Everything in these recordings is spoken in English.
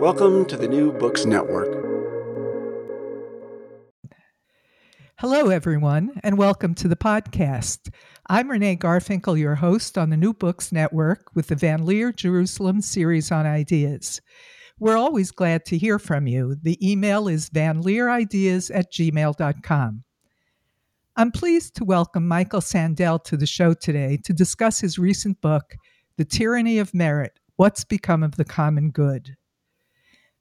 Welcome to the New Books Network. Hello, everyone, and welcome to the podcast. I'm Renee Garfinkel, your host on the New Books Network with the Van Leer Jerusalem series on ideas. We're always glad to hear from you. The email is vanleerideas at gmail.com. I'm pleased to welcome Michael Sandel to the show today to discuss his recent book, The Tyranny of Merit What's Become of the Common Good.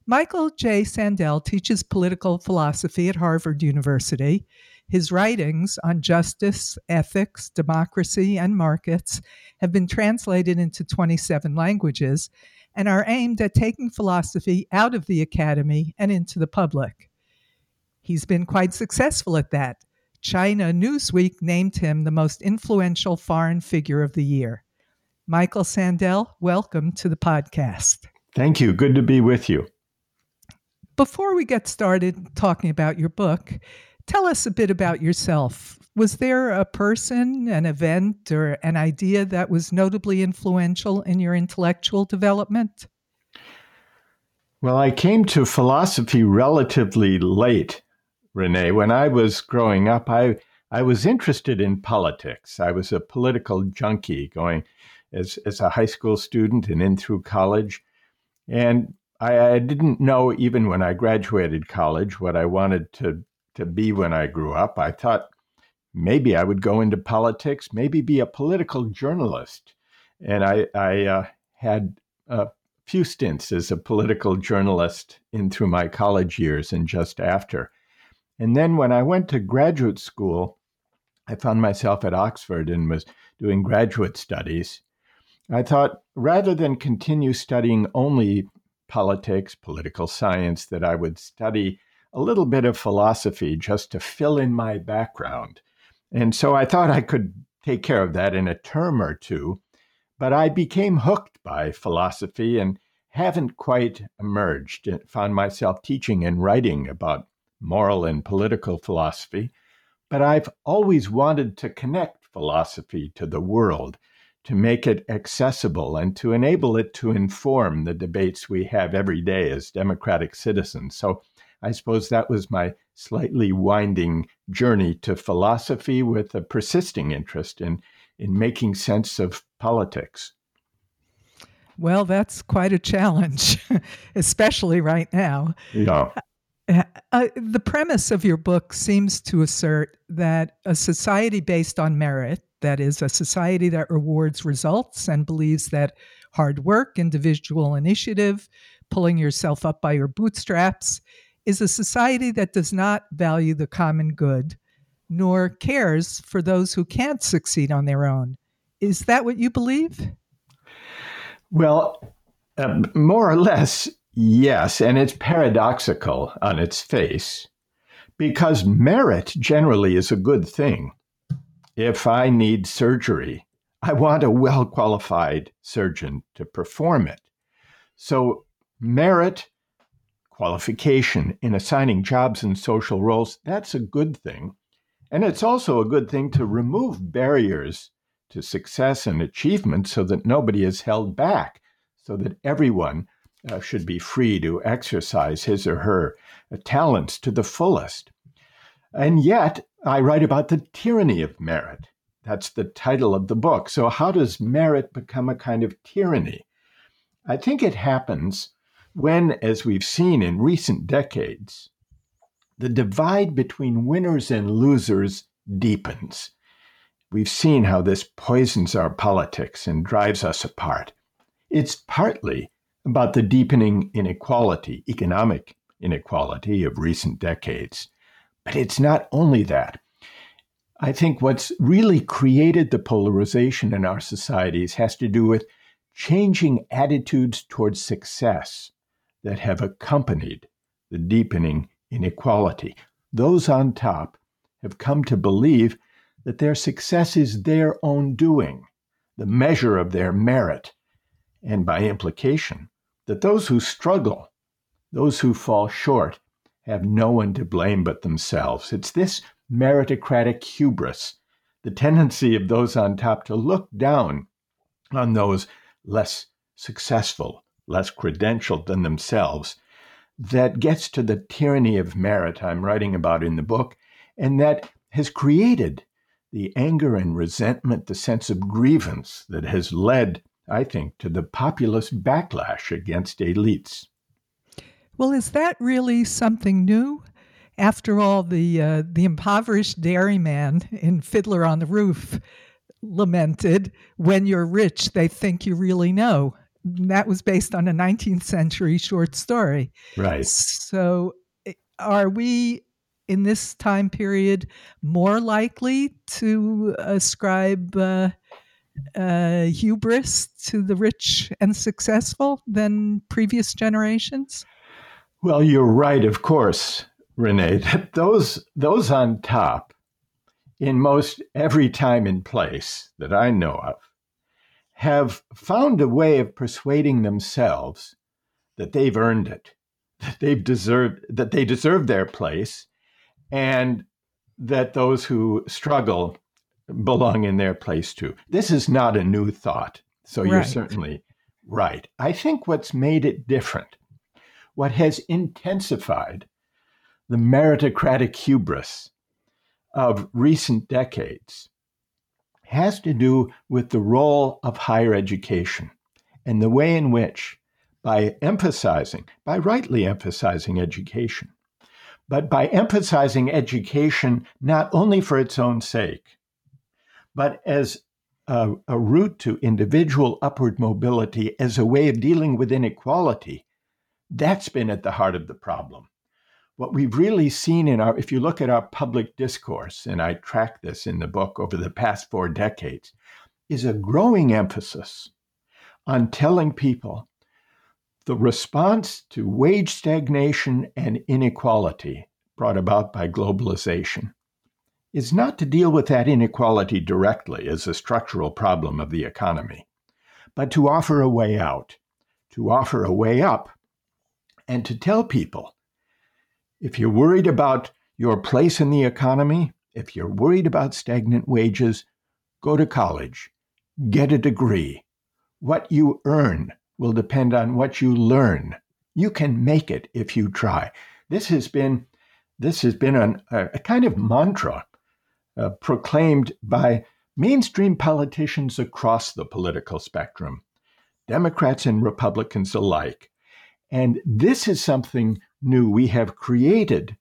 Michael J. Sandel teaches political philosophy at Harvard University. His writings on justice, ethics, democracy, and markets have been translated into 27 languages and are aimed at taking philosophy out of the academy and into the public. He's been quite successful at that. China Newsweek named him the most influential foreign figure of the year. Michael Sandel, welcome to the podcast. Thank you. Good to be with you. Before we get started talking about your book, tell us a bit about yourself. Was there a person, an event, or an idea that was notably influential in your intellectual development? Well, I came to philosophy relatively late, Renee. When I was growing up, I, I was interested in politics. I was a political junkie going as, as a high school student and in through college. And I, I didn't know, even when I graduated college, what I wanted to, to be when I grew up. I thought maybe I would go into politics, maybe be a political journalist. And I, I uh, had a few stints as a political journalist in through my college years and just after. And then when I went to graduate school, I found myself at Oxford and was doing graduate studies. I thought rather than continue studying only politics, political science, that I would study a little bit of philosophy just to fill in my background. And so I thought I could take care of that in a term or two. But I became hooked by philosophy and haven't quite emerged. And found myself teaching and writing about moral and political philosophy. But I've always wanted to connect philosophy to the world, to make it accessible and to enable it to inform the debates we have every day as democratic citizens. So I suppose that was my slightly winding journey to philosophy with a persisting interest in, in making sense of politics. Well, that's quite a challenge, especially right now. Yeah. Uh, the premise of your book seems to assert that a society based on merit, that is, a society that rewards results and believes that hard work, individual initiative, pulling yourself up by your bootstraps, is a society that does not value the common good nor cares for those who can't succeed on their own. Is that what you believe? Well, uh, more or less, yes. And it's paradoxical on its face because merit generally is a good thing. If I need surgery, I want a well qualified surgeon to perform it. So, merit qualification in assigning jobs and social roles, that's a good thing. And it's also a good thing to remove barriers to success and achievement so that nobody is held back, so that everyone uh, should be free to exercise his or her uh, talents to the fullest. And yet, I write about the tyranny of merit. That's the title of the book. So, how does merit become a kind of tyranny? I think it happens when, as we've seen in recent decades, the divide between winners and losers deepens. We've seen how this poisons our politics and drives us apart. It's partly about the deepening inequality, economic inequality of recent decades. But it's not only that. I think what's really created the polarization in our societies has to do with changing attitudes towards success that have accompanied the deepening inequality. Those on top have come to believe that their success is their own doing, the measure of their merit, and by implication, that those who struggle, those who fall short, have no one to blame but themselves. It's this meritocratic hubris, the tendency of those on top to look down on those less successful, less credentialed than themselves, that gets to the tyranny of merit I'm writing about in the book, and that has created the anger and resentment, the sense of grievance that has led, I think, to the populist backlash against elites. Well, is that really something new? After all, the uh, the impoverished dairyman in Fiddler on the Roof lamented, "When you're rich, they think you really know." That was based on a 19th century short story. Right. So, are we in this time period more likely to ascribe uh, uh, hubris to the rich and successful than previous generations? Well, you're right, of course, Renee, that those those on top in most every time and place that I know of have found a way of persuading themselves that they've earned it, that they've deserved that they deserve their place, and that those who struggle belong in their place too. This is not a new thought. So you're certainly right. I think what's made it different what has intensified the meritocratic hubris of recent decades has to do with the role of higher education and the way in which, by emphasizing, by rightly emphasizing education, but by emphasizing education not only for its own sake, but as a, a route to individual upward mobility, as a way of dealing with inequality, that's been at the heart of the problem. What we've really seen in our, if you look at our public discourse, and I track this in the book over the past four decades, is a growing emphasis on telling people the response to wage stagnation and inequality brought about by globalization is not to deal with that inequality directly as a structural problem of the economy, but to offer a way out, to offer a way up and to tell people if you're worried about your place in the economy, if you're worried about stagnant wages, go to college, get a degree. What you earn will depend on what you learn. You can make it if you try. This has been this has been an, a, kind of mantra uh, proclaimed by mainstream politicians across the political spectrum, Democrats and Republicans alike. And this is something new. We have created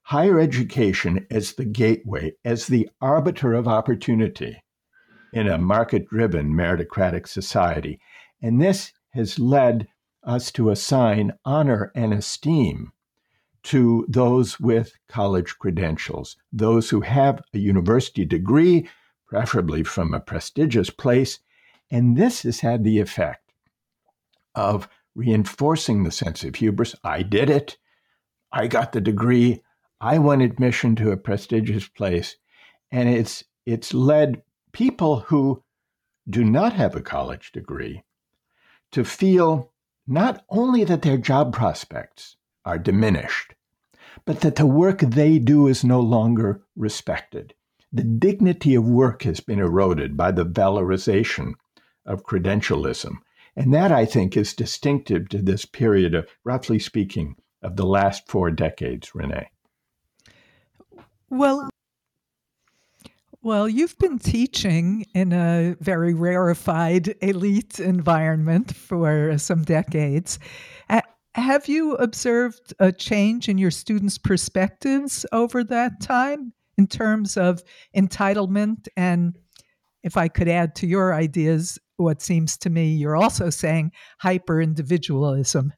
higher education as the gateway, as the arbiter of opportunity in a market driven meritocratic society. And this has led us to assign honor and esteem to those with college credentials, those who have a university degree, preferably from a prestigious place. And this has had the effect of reinforcing the sense of hubris. I did it. I got the degree. I won admission to a prestigious place. And it's it's led people who do not have a college degree to feel not only that their job prospects are diminished, but that the work they do is no longer respected. The dignity of work has been eroded by the valorization of credentialism. And that, I think, is distinctive to this period of, roughly speaking, of the last four decades, Renee. Well, well, you've been teaching in a very rarefied elite environment for some decades. Have you observed a change in your students' perspectives over that time in terms of entitlement and if I could add to your ideas, what seems to me you're also saying hyper individualism.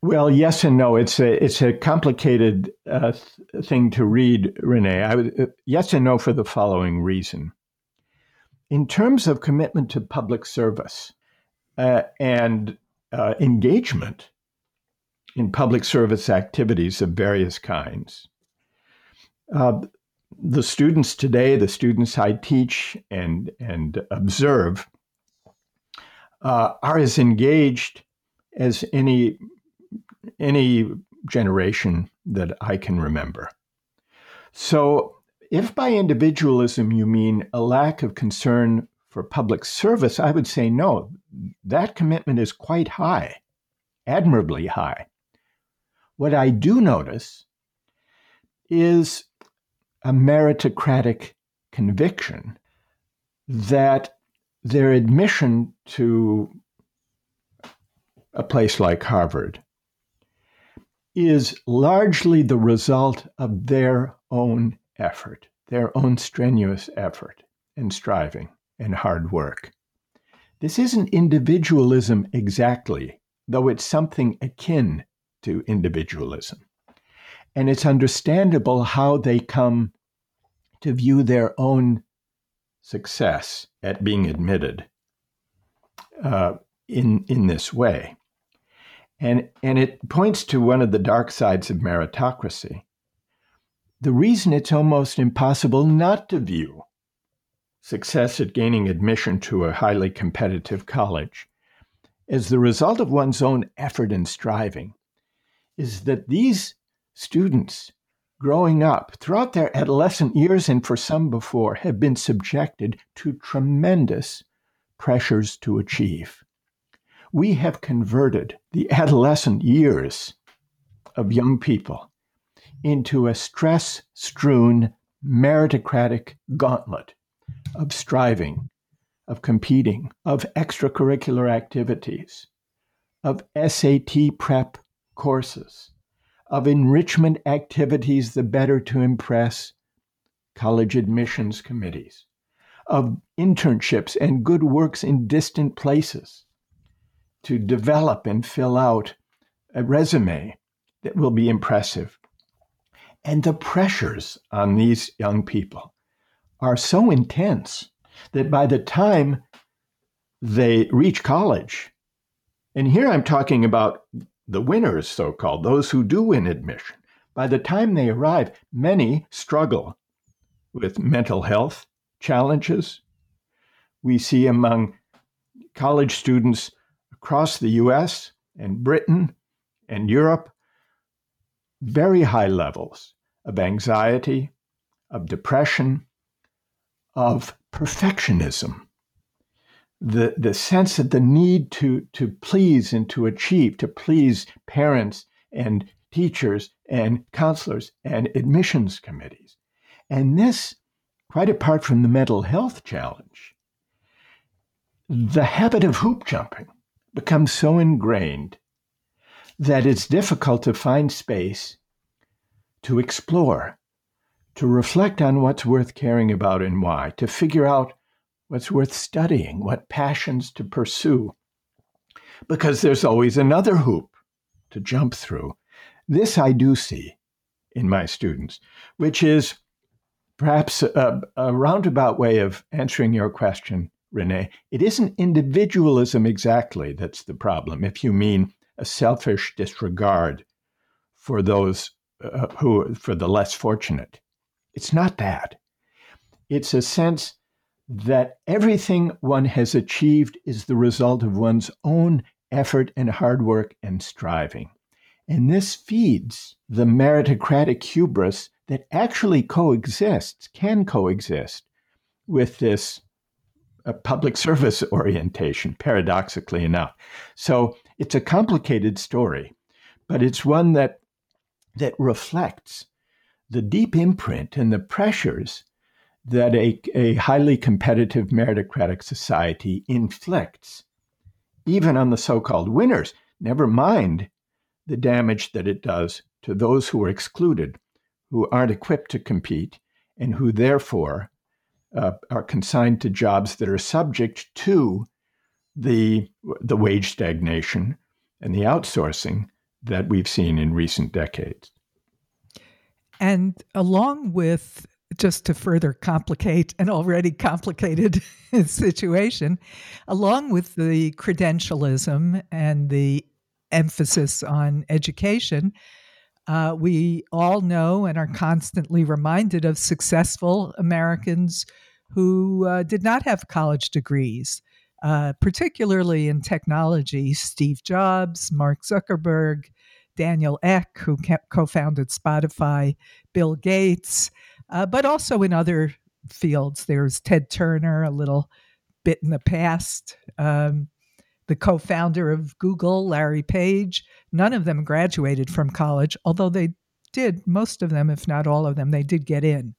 Well, yes and no. It's a it's a complicated uh, th- thing to read, Renee. I would, uh, yes and no for the following reason. In terms of commitment to public service uh, and uh, engagement in public service activities of various kinds. The students today, the students I teach and, and observe, uh, are as engaged as any, any generation that I can remember. So, if by individualism you mean a lack of concern for public service, I would say no. That commitment is quite high, admirably high. What I do notice is a meritocratic conviction that their admission to a place like Harvard is largely the result of their own effort, their own strenuous effort and striving and hard work. This isn't individualism exactly, though it's something akin to individualism. And it's understandable how they come to view their own success at being admitted uh, in, in this way. And, and it points to one of the dark sides of meritocracy. The reason it's almost impossible not to view success at gaining admission to a highly competitive college as the result of one's own effort and striving is that these students growing up throughout their adolescent years and for some before have been subjected to tremendous pressures to achieve. We have converted the adolescent years of young people into a stress strewn meritocratic gauntlet of striving, of competing, of extracurricular activities, of SAT prep courses, of enrichment activities the better to impress college admissions committees, of internships and good works in distant places to develop and fill out a resume that will be impressive. And the pressures on these young people are so intense that by the time they reach college, and here I'm talking about the winners, so called, those who do win admission, by the time they arrive, many struggle with mental health challenges. We see among college students across the US and Britain and Europe very high levels of anxiety, of depression, of perfectionism. The, the sense of the need to, to please and to achieve, to please parents and teachers and counselors and admissions committees. And this, quite apart from the mental health challenge, the habit of hoop jumping becomes so ingrained that it's difficult to find space to explore, to reflect on what's worth caring about and why, to figure out what's worth studying, what passions to pursue. Because there's always another hoop to jump through. This I do see in my students, which is perhaps a, a roundabout way of answering your question Renee, it isn't individualism exactly that's the problem, if you mean a selfish disregard for those uh, who, for the less fortunate. It's not that. It's a sense that everything one has achieved is the result of one's own effort and hard work and striving. And this feeds the meritocratic hubris that actually coexists, can coexist with this a public service orientation, paradoxically enough. So it's a complicated story, but it's one that that reflects the deep imprint and the pressures that a, a highly competitive meritocratic society inflicts, even on the so called winners, never mind the damage that it does to those who are excluded, who aren't equipped to compete, and who therefore uh, are consigned to jobs that are subject to the the wage stagnation and the outsourcing that we've seen in recent decades. And along with just to further complicate an already complicated situation, along with the credentialism and the emphasis on education, uh, we all know and are constantly reminded of successful Americans who uh, did not have college degrees, uh, particularly in technology. Steve Jobs, Mark Zuckerberg, Daniel Ek, who co founded Spotify, Bill Gates, uh, but also in other fields. There's Ted Turner, a little bit in the past. Um, the co founder of Google, Larry Page, none of them graduated from college, although they did, most of them, if not all of them, they did get in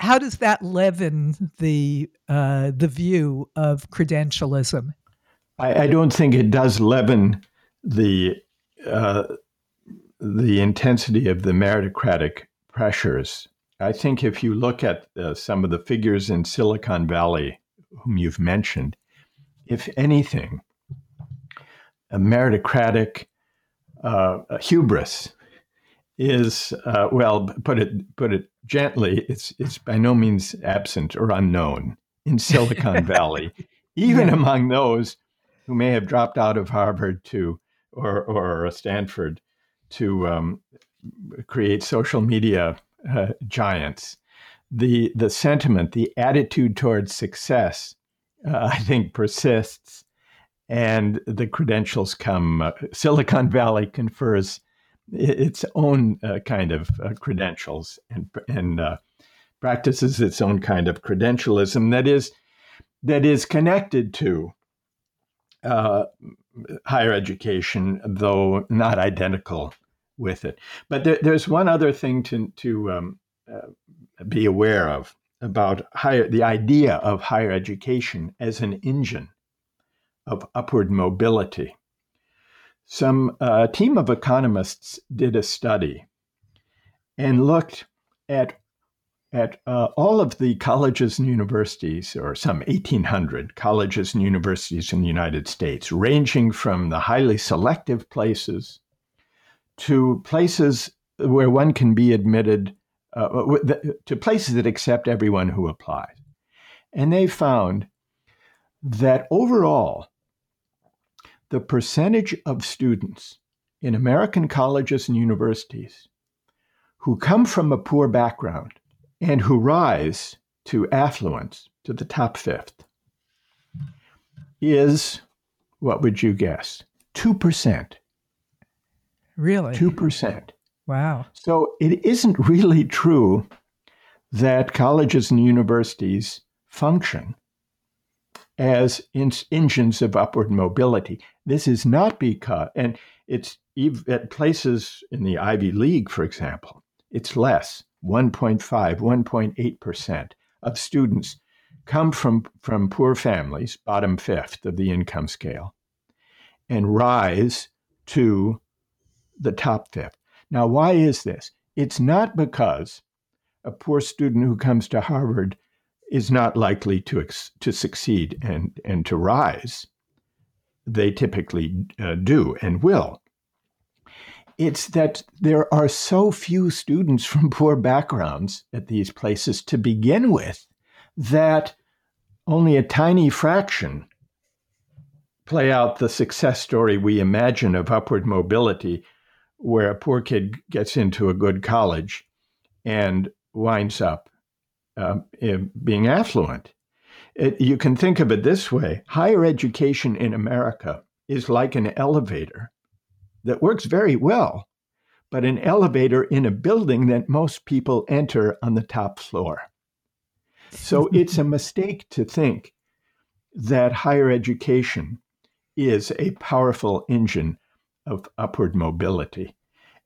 how does that leaven the uh, the view of credentialism? I, I, don't think it does leaven the uh, the intensity of the meritocratic pressures. I think if you look at uh, some of the figures in Silicon Valley whom you've mentioned, if anything, a meritocratic uh, hubris is uh, well put it put it gently it's it's by no means absent or unknown in Silicon Valley even yeah. among those who may have dropped out of Harvard to or or Stanford to um, create social media uh, giants. The the sentiment the attitude towards success uh, I think persists and the credentials come uh, Silicon Valley confers its own uh, kind of uh, credentials and and uh, practices its own kind of credentialism that is that is connected to higher education, though not identical with it. But there, there's one other thing to to um, uh, be aware of about higher the idea of higher education as an engine of upward mobility some uh, team of economists did a study and looked at at uh, all of the colleges and universities, or some 1,800 colleges and universities in the United States, ranging from the highly selective places to places where one can be admitted uh, to places that accept everyone who applies. And they found that overall, the percentage of students in American colleges and universities who come from a poor background and who rise to affluence, to the top fifth, is what would you guess? 2%. Really? 2%. Wow. So it isn't really true that colleges and universities function as in- engines of upward mobility. This is not because, and it's at places in the Ivy League, for example, it's less 1.5, 1.8% of students come from, from poor families, bottom fifth of the income scale, and rise to the top fifth. Now, why is this? It's not because a poor student who comes to Harvard is not likely to to succeed and and to rise. They typically uh, do and will. It's that there are so few students from poor backgrounds at these places to begin with that only a tiny fraction play out the success story we imagine of upward mobility, where a poor kid gets into a good college and winds up uh, being affluent. It, you can think of it this way higher education in America is like an elevator that works very well, but an elevator in a building that most people enter on the top floor. So it's a mistake to think that higher education is a powerful engine of upward mobility.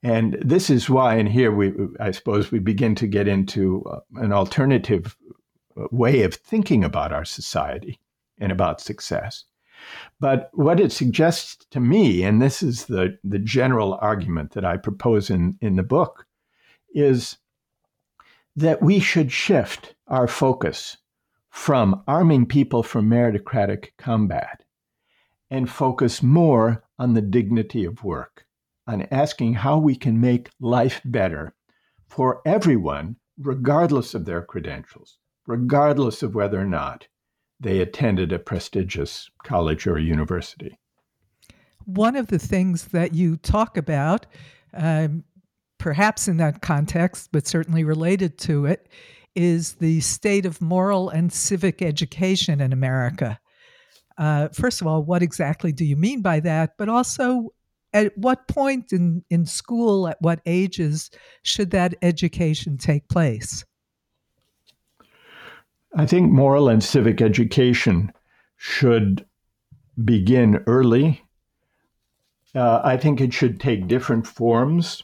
And this is why, and here we, I suppose, we begin to get into uh, an alternative uh, way of thinking about our society and about success. But what it suggests to me, and this is the, the general argument that I propose in, in the book, is that we should shift our focus from arming people for meritocratic combat and focus more on the dignity of work on asking how we can make life better for everyone, regardless of their credentials, regardless of whether or not they attended a prestigious college or university. one of the things that you talk about, um, perhaps in that context, but certainly related to it, is the state of moral and civic education in America. Uh, first of all, what exactly do you mean by that? But also, at what point in, in school, at what ages, should that education take place? I think moral and civic education should begin early. Uh, I think it should take different forms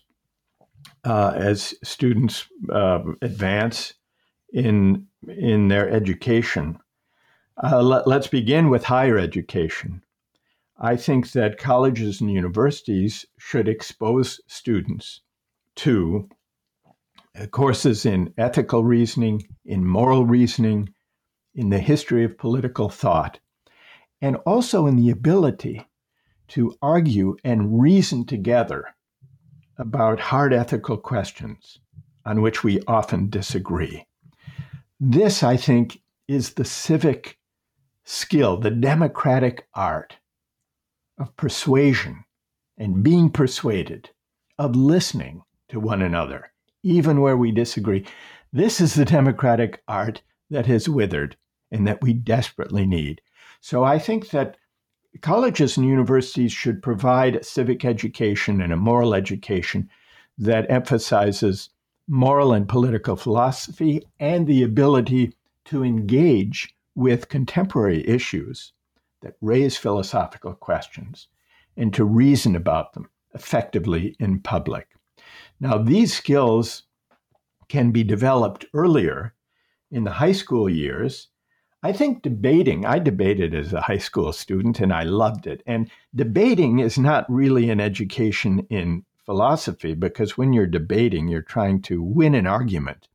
uh, as students uh, advance in in their education. Uh, let, let's begin with higher education. I think that colleges and universities should expose students to uh, courses in ethical reasoning, in moral reasoning, in the history of political thought, and also in the ability to argue and reason together about hard ethical questions on which we often disagree. This, I think, is the civic skill, the democratic art of persuasion and being persuaded, of listening to one another, even where we disagree. This is the democratic art that has withered and that we desperately need. So I think that colleges and universities should provide civic education and a moral education that emphasizes moral and political philosophy and the ability to engage with contemporary issues that raise philosophical questions and to reason about them effectively in public. Now, these skills can be developed earlier in the high school years I think debating, I debated as a high school student and I loved it. And debating is not really an education in philosophy because when you're debating, you're trying to win an argument,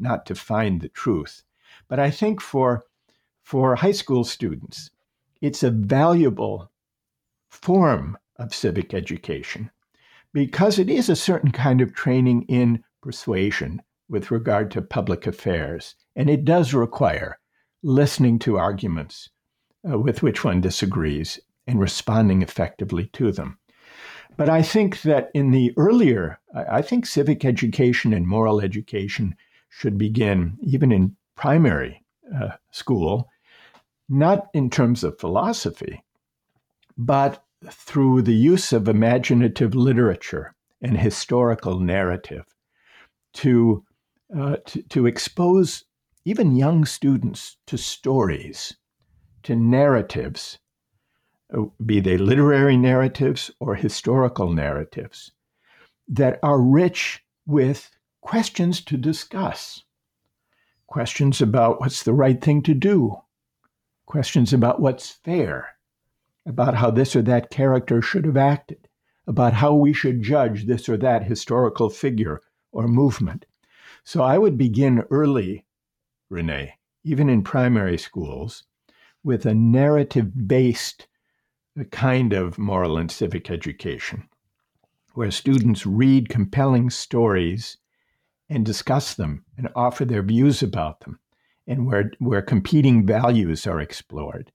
not to find the truth. But I think for, for high school students, it's a valuable form of civic education because it is a certain kind of training in persuasion with regard to public affairs. And it does require listening to arguments uh, with which one disagrees and responding effectively to them. But I think that in the earlier, I think civic education and moral education should begin even in primary uh, school, not in terms of philosophy, but through the use of imaginative literature and historical narrative to, uh, to, to expose even young students to stories, to narratives, uh, be they literary narratives or historical narratives, that are rich with questions to discuss. Questions about what's the right thing to do, questions about what's fair, about how this or that character should have acted, about how we should judge this or that historical figure or movement. So I would begin early Renee, even in primary schools, with a narrative based uh, kind of moral and civic education, where students read compelling stories and discuss them and offer their views about them, and where, where competing values are explored.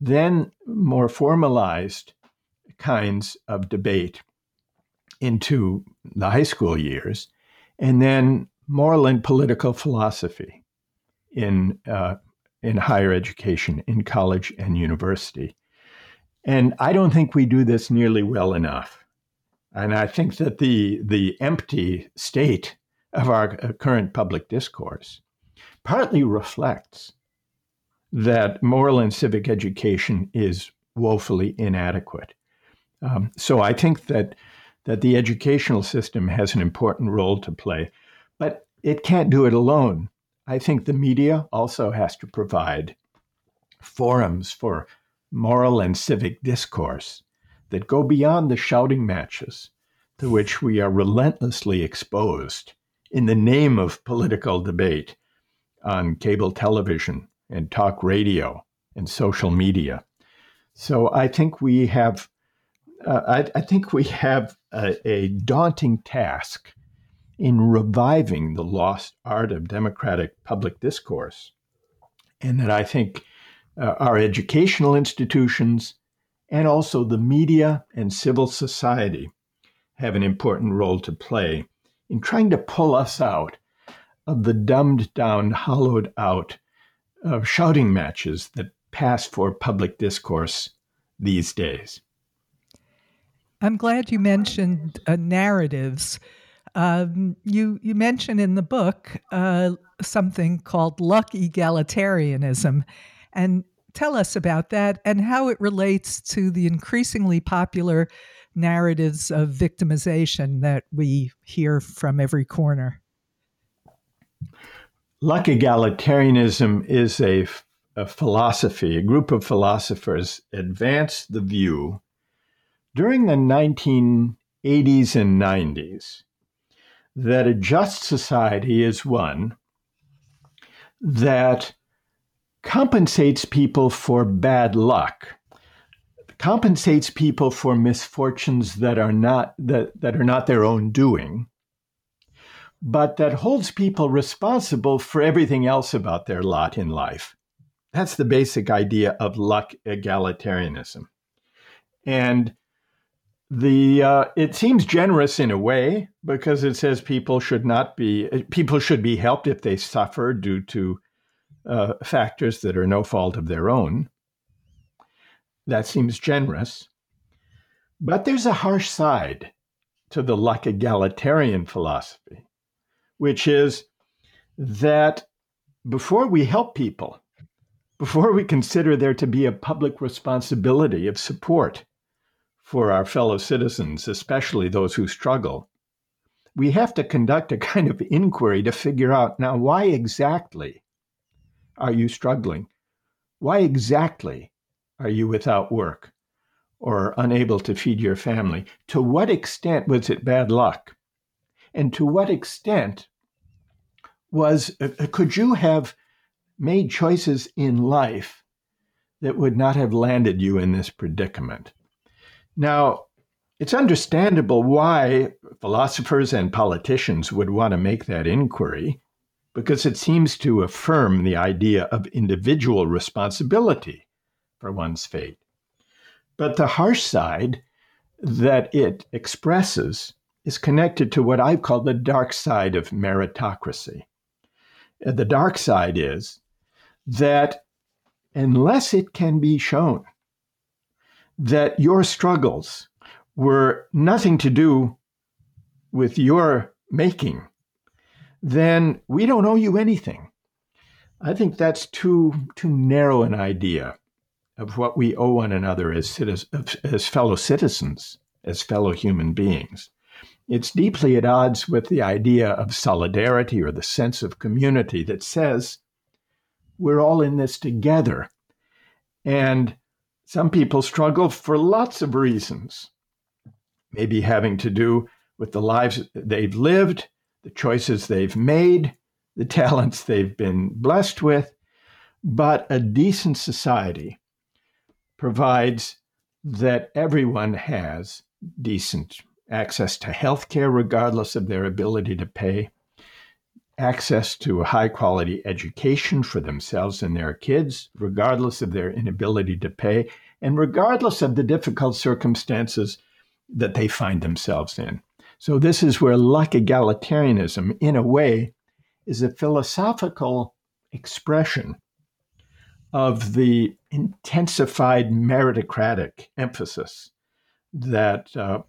Then more formalized kinds of debate into the high school years, and then moral and political philosophy in uh, in higher education, in college and university. And I don't think we do this nearly well enough. And I think that the the empty state of our uh, current public discourse partly reflects that moral and civic education is woefully inadequate. Um, so I think that that the educational system has an important role to play, but it can't do it alone. I think the media also has to provide forums for moral and civic discourse that go beyond the shouting matches to which we are relentlessly exposed in the name of political debate on cable television and talk radio and social media. So I think we have, uh, I, I, think we have a, a daunting task in reviving the lost art of democratic public discourse. And that I think uh, our educational institutions and also the media and civil society have an important role to play in trying to pull us out of the dumbed down, hollowed out uh, shouting matches that pass for public discourse these days. I'm glad you mentioned uh, narratives. Um, you you mention in the book uh, something called luck egalitarianism, and tell us about that and how it relates to the increasingly popular narratives of victimization that we hear from every corner. Luck egalitarianism is a, a philosophy. A group of philosophers advanced the view during the 1980s and 90s that a just society is one that compensates people for bad luck compensates people for misfortunes that are not that, that are not their own doing but that holds people responsible for everything else about their lot in life. That's the basic idea of luck egalitarianism. And the uh, it seems generous in a way because it says people should not be people should be helped if they suffer due to uh, factors that are no fault of their own. That seems generous, but there's a harsh side to the luck egalitarian philosophy, which is that before we help people, before we consider there to be a public responsibility of support for our fellow citizens, especially those who struggle, we have to conduct a kind of inquiry to figure out now why exactly are you struggling? Why exactly are you without work or unable to feed your family? To what extent was it bad luck? And to what extent was uh, could you have made choices in life that would not have landed you in this predicament? Now, it's understandable why philosophers and politicians would want to make that inquiry, because it seems to affirm the idea of individual responsibility for one's fate. But the harsh side that it expresses is connected to what I've called the dark side of meritocracy. The dark side is that unless it can be shown that your struggles were nothing to do with your making, then we don't owe you anything. I think that's too too narrow an idea of what we owe one another as citizens, as fellow citizens, as fellow human beings. It's deeply at odds with the idea of solidarity or the sense of community that says we're all in this together. And some people struggle for lots of reasons, maybe having to do with the lives they've lived, the choices they've made, the talents they've been blessed with. But a decent society provides that everyone has decent access to health care, regardless of their ability to pay, access to high quality education for themselves and their kids, regardless of their inability to pay, and regardless of the difficult circumstances that they find themselves in. So, this is where luck egalitarianism, in a way, is a philosophical expression of the intensified meritocratic emphasis that uh,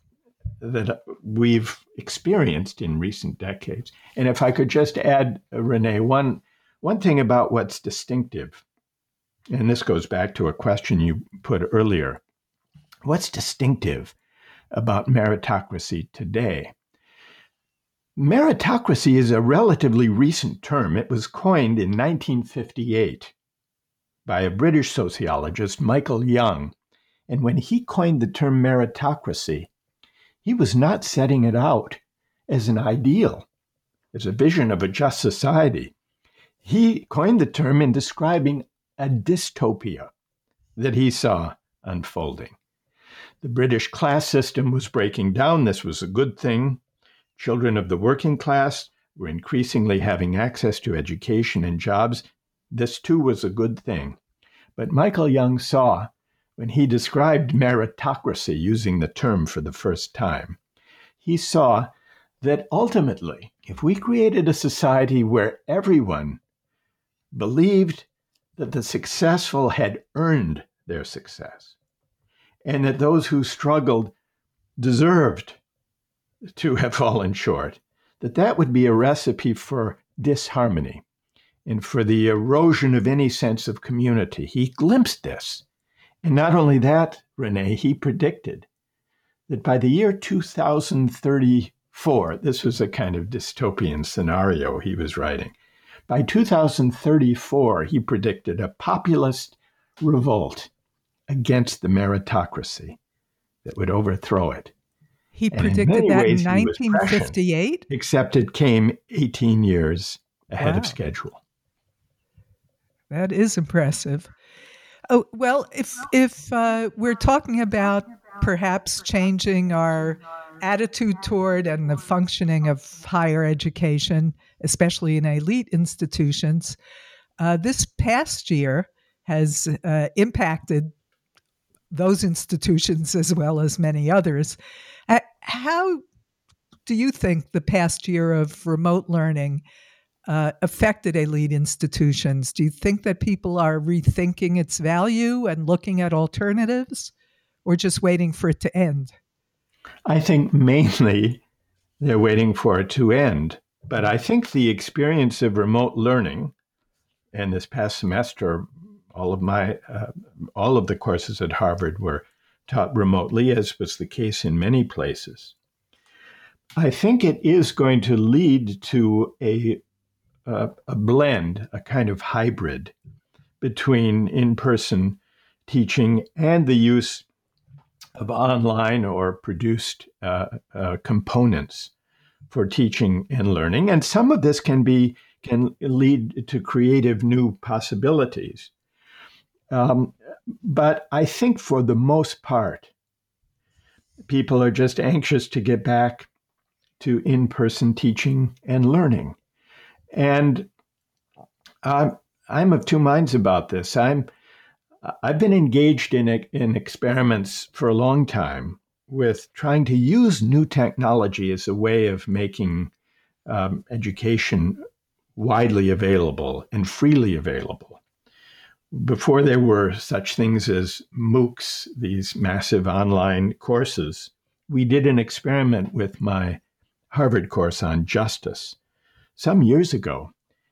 that we've experienced in recent decades. And if I could just add, uh, Renee, one one thing about what's distinctive and this goes back to a question you put earlier. What's distinctive about meritocracy today? Meritocracy is a relatively recent term. It was coined in 1958 by a British sociologist, Michael Young. And when he coined the term meritocracy, he was not setting it out as an ideal, as a vision of a just society. He coined the term in describing a dystopia that he saw unfolding. The British class system was breaking down. This was a good thing. Children of the working class were increasingly having access to education and jobs. This too was a good thing. But Michael Young saw when he described meritocracy using the term for the first time, he saw that ultimately, if we created a society where everyone believed that the successful had earned their success and that those who struggled deserved to have fallen short, that that would be a recipe for disharmony and for the erosion of any sense of community. He glimpsed this. And not only that, Renee, he predicted that by the year 2034, this was a kind of dystopian scenario he was writing. By 2034, he predicted a populist revolt against the meritocracy that would overthrow it. He and predicted in that in 1958? Except it came 18 years ahead wow. of schedule. That is impressive. Oh, well, if if uh, we're talking about perhaps changing our attitude toward and the functioning of higher education, especially in elite institutions, uh, this past year has uh, impacted those institutions as well as many others. Uh, how do you think the past year of remote learning uh, affected elite institutions? Do you think that people are rethinking its value and looking at alternatives, or just waiting for it to end? I think mainly they're waiting for it to end. But I think the experience of remote learning, and this past semester, all of my uh, all of the courses at Harvard were taught remotely, as was the case in many places. I think it is going to lead to a a, a blend, a kind of hybrid between in-person teaching and the use of online or produced uh, uh, components for teaching and learning. And some of this can be can lead to creative new possibilities. Um, but I think for the most part, people are just anxious to get back to in person teaching and learning. And I'm, I'm of two minds about this. I'm, I've been engaged in, in experiments for a long time with trying to use new technology as a way of making um, education widely available and freely available before there were such things as MOOCs, these massive online courses, we did an experiment with my Harvard course on justice some years ago.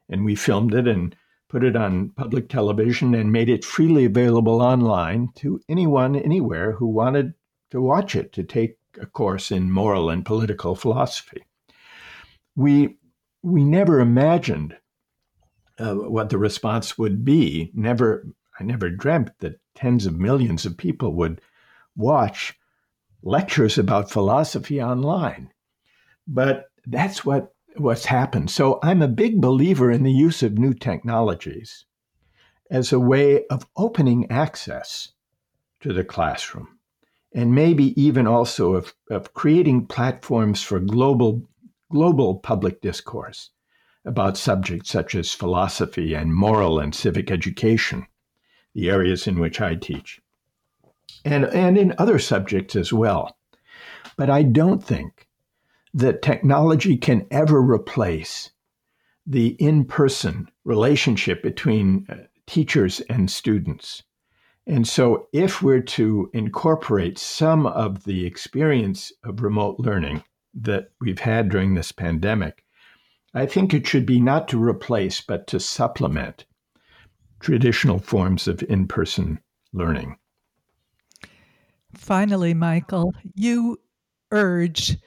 And we filmed it and put it on public television and made it freely available online to anyone, anywhere who wanted to watch it, to take a course in moral and political philosophy. We, we never imagined uh, what the response would be. Never, I never dreamt that tens of millions of people would watch lectures about philosophy online. But that's what what's happened. So I'm a big believer in the use of new technologies as a way of opening access to the classroom and maybe even also of, of creating platforms for global global public discourse about subjects such as philosophy and moral and civic education, the areas in which I teach, and, and in other subjects as well. But I don't think that technology can ever replace the in person relationship between uh, teachers and students. And so, if we're to incorporate some of the experience of remote learning that we've had during this pandemic I think it should be not to replace, but to supplement traditional forms of in person learning. Finally, Michael, you urge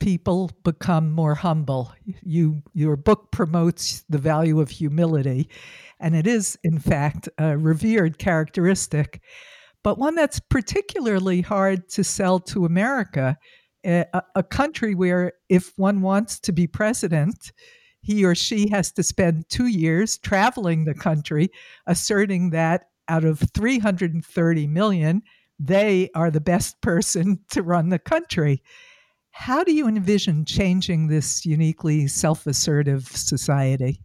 people become more humble. You your book promotes the value of humility, and it is in fact a revered characteristic, but one that's particularly hard to sell to America a, a country where if one wants to be president, he or she has to spend two years traveling the country, asserting that out of 330 million, they are the best person to run the country. How do you envision changing this uniquely self assertive society?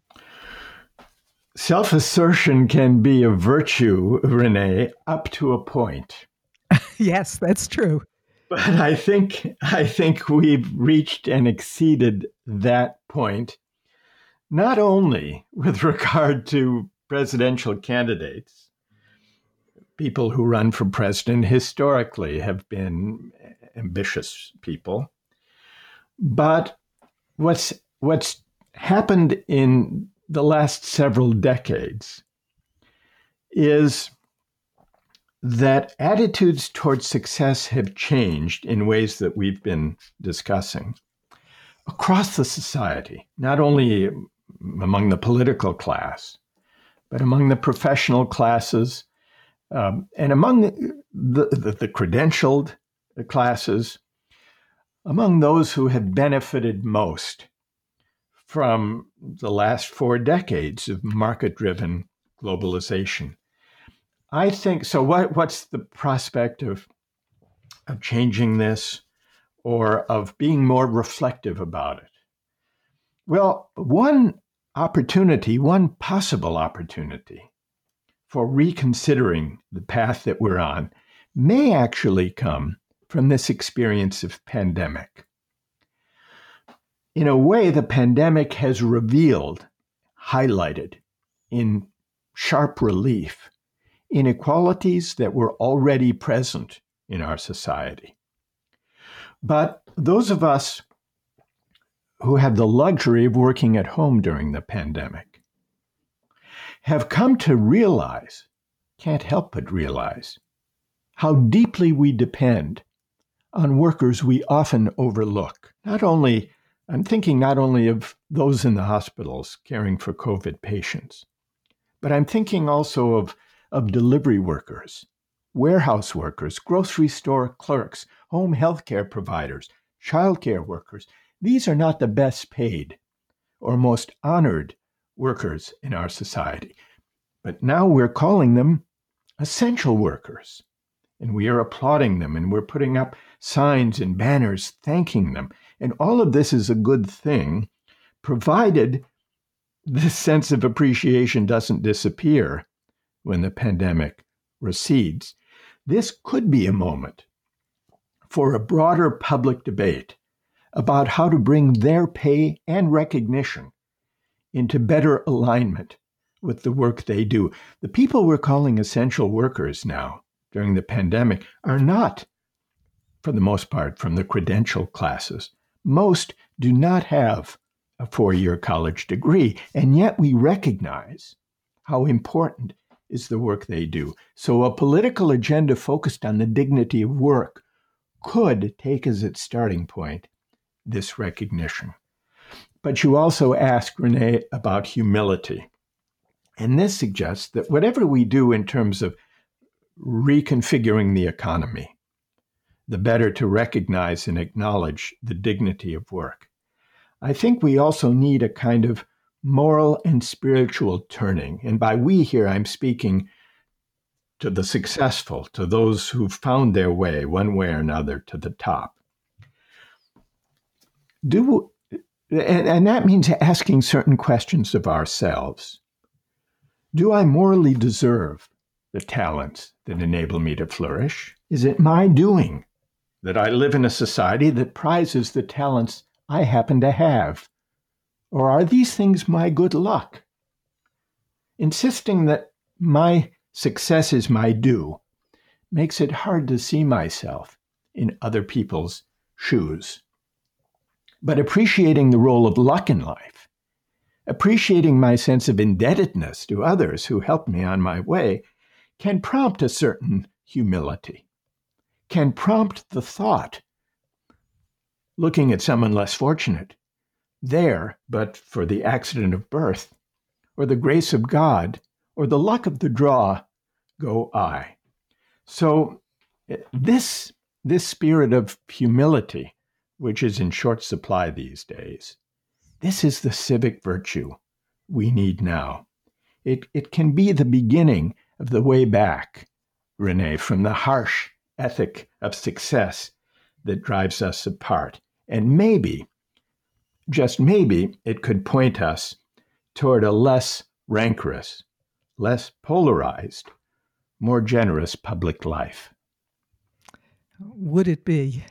self assertion can be a virtue, Renee, up to a point. yes, that's true. But I think I think we've reached and exceeded that point, not only with regard to presidential candidates. People who run for president historically have been ambitious people. But what's what's happened in the last several decades is that attitudes towards success have changed in ways that we've been discussing across the society, not only among the political class, but among the professional classes um, and among the, the, the credentialed classes, among those who have benefited most from the last four decades of market driven globalization. I think so. What, what's the prospect of, of changing this or of being more reflective about it? Well, one opportunity, one possible opportunity for reconsidering the path that we're on may actually come from this experience of pandemic. In a way, the pandemic has revealed, highlighted in sharp relief, inequalities that were already present in our society. But those of us who had the luxury of working at home during the pandemic have come to realize, can't help but realize, how deeply we depend on workers we often overlook. Not only, I'm thinking not only of those in the hospitals caring for COVID patients, but I'm thinking also of, of delivery workers, warehouse workers, grocery store clerks, home health care providers, childcare workers. These are not the best paid or most honored workers in our society. But now we're calling them essential workers. And we are applauding them and we're putting up signs and banners thanking them. And all of this is a good thing, provided this sense of appreciation doesn't disappear when the pandemic recedes. This could be a moment for a broader public debate about how to bring their pay and recognition into better alignment with the work they do. The people we're calling essential workers now during the pandemic are not, for the most part, from the credential classes. Most do not have a four year college degree, and yet we recognize how important is the work they do. So, a political agenda focused on the dignity of work could take as its starting point this recognition. But you also ask Renee about humility. And this suggests that whatever we do in terms of reconfiguring the economy, the better to recognize and acknowledge the dignity of work. I think we also need a kind of moral and spiritual turning. And by we here, I'm speaking to the successful, to those who've found their way, one way or another, to the top. Do and, and that means asking certain questions of ourselves. Do I morally deserve the talents that enable me to flourish? Is it my doing that I live in a society that prizes the talents I happen to have? Or are these things my good luck? Insisting that my success is my due makes it hard to see myself in other people's shoes. But appreciating the role of luck in life appreciating my sense of indebtedness to others who helped me on my way can prompt a certain humility, can prompt the thought, looking at someone less fortunate, there, but for the accident of birth, or the grace of God, or the luck of the draw, go I. So, eh, this, this spirit of humility, which is in short supply these days, this is the civic virtue we need now. It, it can be the beginning of the way back, Renee, from the harsh ethic of success that drives us apart. And maybe, just maybe, it could point us toward a less rancorous, less polarized, more generous public life. Would it be?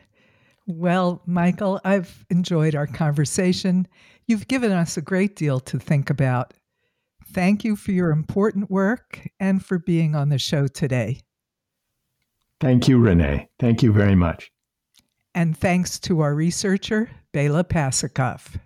Well, Michael, I've enjoyed our conversation. You've given us a great deal to think about. Thank you for your important work and for being on the show today. Thank you, Renee. Thank you very much. And thanks to our researcher, Bela Pasikov.